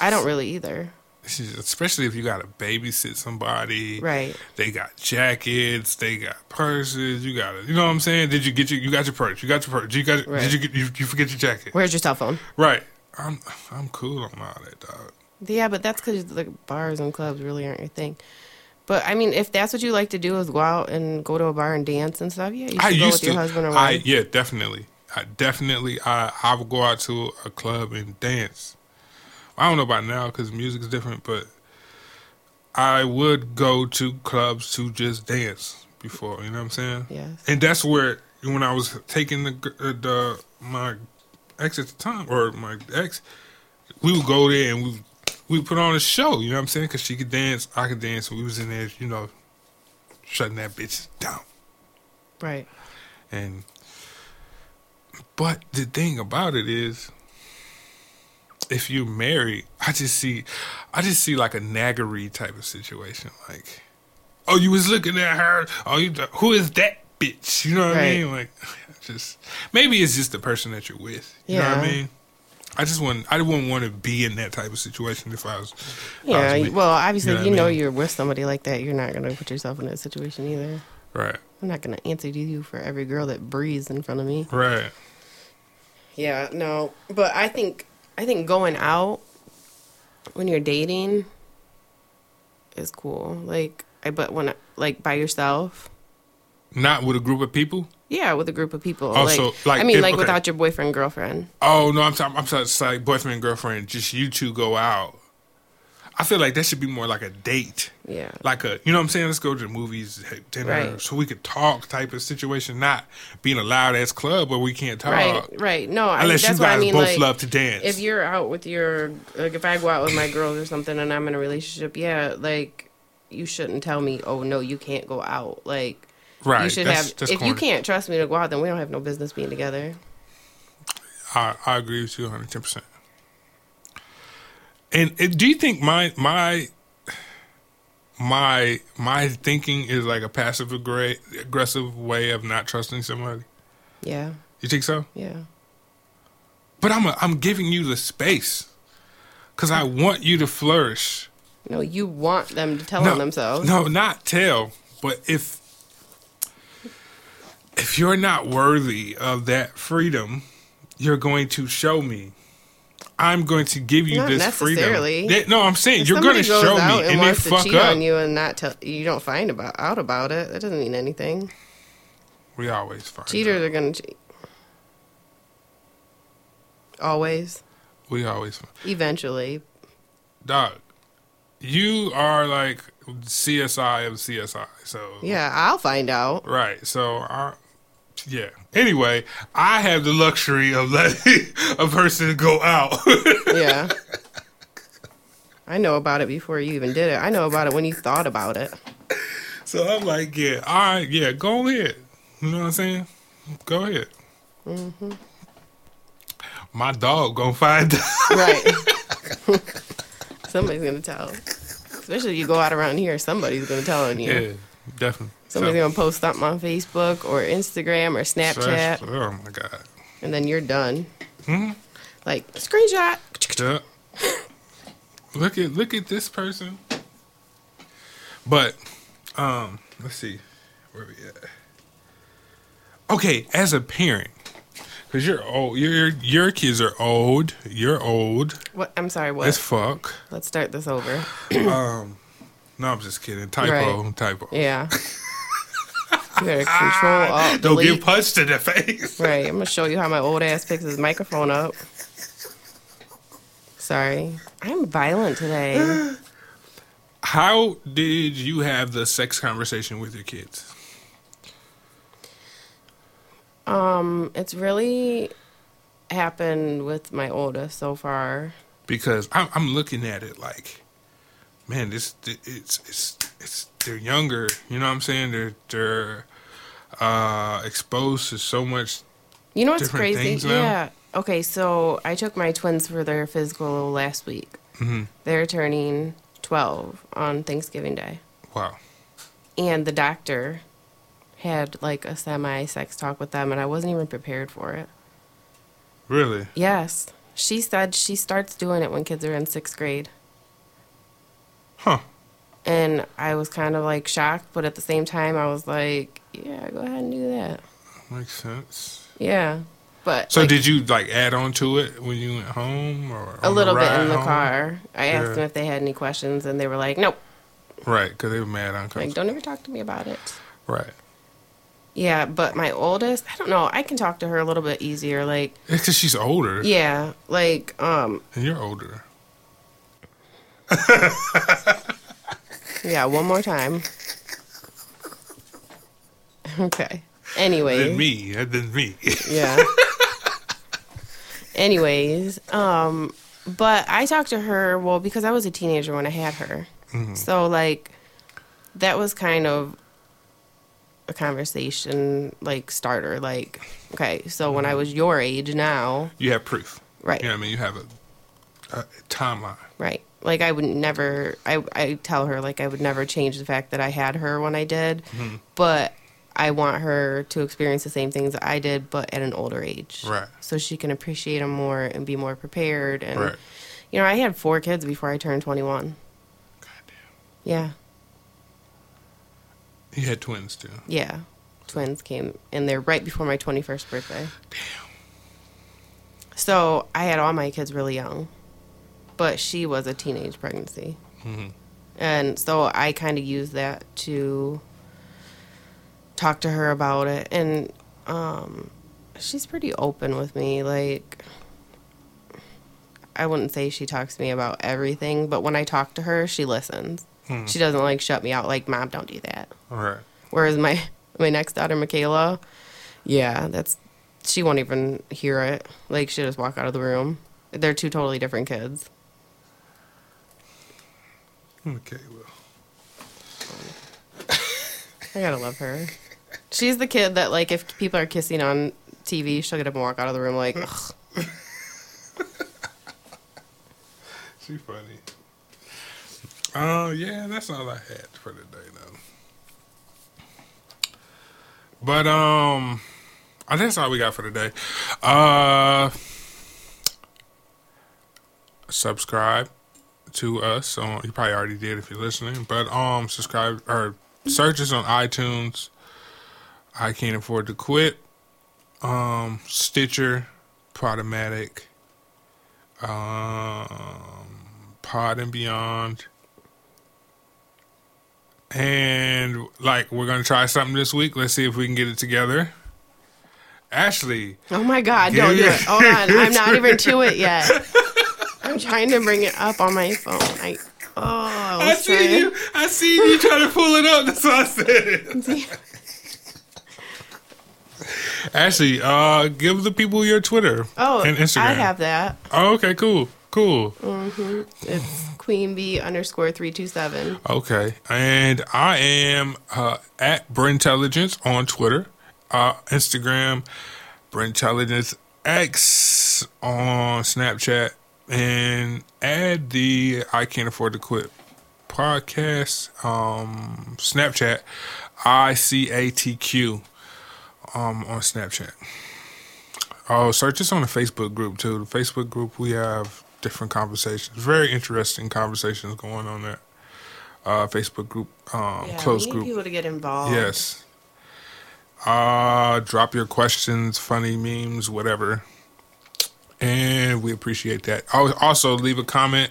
I don't really either. Especially if you gotta babysit somebody. Right. They got jackets. They got purses. You got to You know what I'm saying? Did you get your? You got your purse. You got your purse. You got. Right. Did you get? You, you forget your jacket? Where's your cell phone? Right. I'm. I'm cool on all that, dog. Yeah, but that's because the bars and clubs really aren't your thing. But I mean, if that's what you like to do is go out and go to a bar and dance and stuff, yeah, you should I go with to. your husband or I wife. yeah, definitely. I definitely. I I would go out to a club and dance. I don't know about now because music is different, but I would go to clubs to just dance before. You know what I'm saying? Yes. And that's where when I was taking the uh, the my ex at the time or my ex, we would go there and we we put on a show. You know what I'm saying? Because she could dance, I could dance, and we was in there, you know, shutting that bitch down. Right. And but the thing about it is if you're married, I just see I just see like a naggery type of situation. Like, oh, you was looking at her. Oh, you who is that bitch? You know what I mean? Like, just maybe it's just the person that you're with. You know what I mean? I just wouldn't. I wouldn't want to be in that type of situation if I was. if I Yeah. was. Well, obviously, You know if you what I know mean? you're with somebody like that, you're not going to put yourself in that situation either. right, I'm not going to answer to you for every girl that breathes in front of me. right. Yeah, no, but I think I think going out when you're dating is cool. Like, I but when like by yourself, Not with a group of people. Yeah, with a group of people. Oh, like, so, like, I mean, if- like okay. without your boyfriend girlfriend. Oh no, I'm talking. I'm talking it's like boyfriend and girlfriend. Just you two go out. I feel like that should be more like a date, Yeah, like a you know what I'm saying. Let's go to the movies, dinner, Right. so we could talk type of situation. Not being a loud ass club where we can't talk. right, right. No, I, Unless that's you what I guys mean. both like, love to dance. if you're out with your like if I go out with my girls or something and I'm in a relationship, yeah, like you shouldn't tell me, "Oh no, you can't go out." Like right, you should that's, have that's if you can't trust me to go out, then we don't have no business being together. I, I agree with you 110. percent And do you think my my my my thinking is like a passive aggressive way of not trusting somebody? Yeah. You think so? Yeah. But I'm a, I'm giving you the space because I want you to flourish. No, you want them to tell on themselves. No, not tell. But if if you're not worthy of that freedom, you're going to show me. I'm going to give you Not this freedom. No, I'm saying If you're going to show me, and they wants to fuck cheat up. on you and not tell you don't find about out about it. That doesn't mean anything. We always find. Cheaters out. are gonna cheat. Always, We always find. eventually. Dog, you are like CSI of CSI. So Yeah, I'll find out. Right. So, I, yeah. Anyway, I have the luxury of letting a person go out. Yeah. I know about it before you even did it. I know about it when you thought about it. so I'm like, yeah, all right, yeah, go ahead. You know what I'm saying? Go ahead. Mm-hmm. My dog gonna find out. Right. somebody's gonna tell. Especially if you go out around here, somebody's gonna tell on you. yeah, definitely. Somebody's So- gonna post something on Facebook or Instagram or Snapchat, Oh my god. and then you're done. Hmm? Like screenshot. Yeah. Look at look at this person. But Um, let's see, where we at? Okay, as a parent, because you're old, your your kids are old. You're old What? I'm sorry. What? as fuck. Let's start this over. Um, no, I'm just kidding. Typo, Right. typo. Yeah. you better control alt Don't delete. get punched in the face. Right. I'm gonna show you how my old ass picks his microphone up. Sorry. I'm violent today. How did you have the sex conversation with your kids? Um, it's really happened with my oldest so far. Because I'm, I'm looking at it like, man, this it's it's it's they're younger. You know what I'm saying? They're they're uh, exposed to so much. You know what's crazy? Yeah. Okay, so I took my twins for their physical last week. hmm They're turning 12 on Thanksgiving Day. Wow. And the doctor had like a semi sex talk with them, and I wasn't even prepared for it. Really? Yes. She said she starts doing it when kids are in sixth grade. Huh. And I was kind of like shocked, but at the same time, I was like, yeah, go ahead and do that. Makes sense. Yeah. But So like, did you like add on to it when you went home, or a little bit in the home? car. I asked Yeah. them if they had any questions, and they were like, nope. Right, because they were mad on. Like, don't ever talk to me about it. right. Yeah, but my oldest, I don't know. I can talk to her a little bit easier. Like, because she's older, yeah, like, um, and you're older. yeah, one more time. Okay. Anyway. Than me, uh, than me. Yeah. Anyways, um, but I talked to her, well, because I was a teenager when I had her. Mm-hmm. So, like, that was kind of a conversation, like, starter. Like, okay, so when I mm-hmm. was your age now, you have proof. right, You know what I mean? You have a, a timeline. right. Like, I would never, I, I tell her, like, I would never change the fact that I had her when I did, mm-hmm. but I want her to experience the same things that I did, but at an older age. Right. so she can appreciate them more and be more prepared. And Right. you know, I had four kids before I turned twenty one. Goddamn. Yeah, You had twins too. yeah. Twins came in there right before my twenty first birthday. Damn. So I had all my kids really young, but she was a teenage pregnancy, Mhm. and so I kind of used that to talk to her about it, and um, she's pretty open with me. Like, I wouldn't say she talks to me about everything, but when I talk to her, she listens. Hmm. She doesn't like shut me out. Like, mom, don't do that. All right. Whereas my my next daughter, Michaela, yeah, that's she won't even hear it. Like, she'll just walk out of the room. They're two totally different kids. Okay. Well. I gotta love her. She's the kid that, like, if people are kissing on TV, she'll get up and walk out of the room like, Ugh. She funny. Oh yeah, that's all I had for today though. But um, I think that's all we got for today. Uh, subscribe to us on. You probably already did if you're listening, but um, subscribe or search us on iTunes. I can't afford to quit. Um, Stitcher, Podomatic, um, Pod and Beyond. And like we're gonna try something this week. Let's see if we can get it together. Ashley, oh my god, don't do it. Hold on, I'm not even to it yet. I'm trying to bring it up on my phone. I oh, I I see trying. you. I see you trying to pull it up. That's what I said. Ashley, uh, give the people your Twitter Oh, and Instagram. I have that. Oh, okay, cool, cool. Mhm. It's Queen Bee underscore three two seven. Okay, and I am uh, at Brintelligence on Twitter, uh, Instagram, Brintelligence X on Snapchat, and add the I Can't Afford to Quit podcast um, Snapchat, I C A T Q um, on Snapchat. Oh, search us on the Facebook group too. The Facebook group we have different conversations, very interesting conversations going on there. uh, Facebook group, um, Yeah, need group. people to get involved. Yes. Uh, drop your questions, funny memes, whatever. And we appreciate that. Al- Also, leave a comment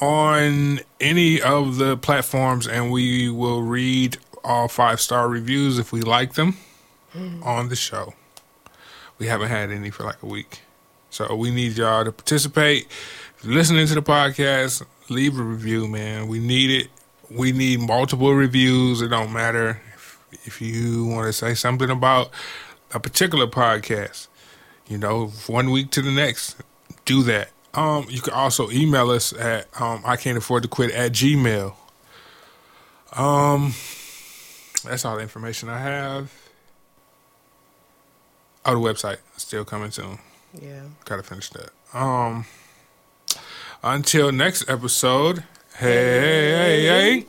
on any of the platforms, and we will read all five star reviews if we like them hmm. on the show. We haven't had any for like a week. So we need y'all to participate. Listening to the podcast, leave a review, man. We need it. We need multiple reviews. It don't matter if, if you want to say something about a particular podcast. You know, one week to the next, do that. Um, you can also email us at um, I can't afford to quit at Gmail. Um, that's all the information I have. Oh, the website still coming soon. Yeah. Gotta finish that. Um, until next episode. Hey, hey, hey.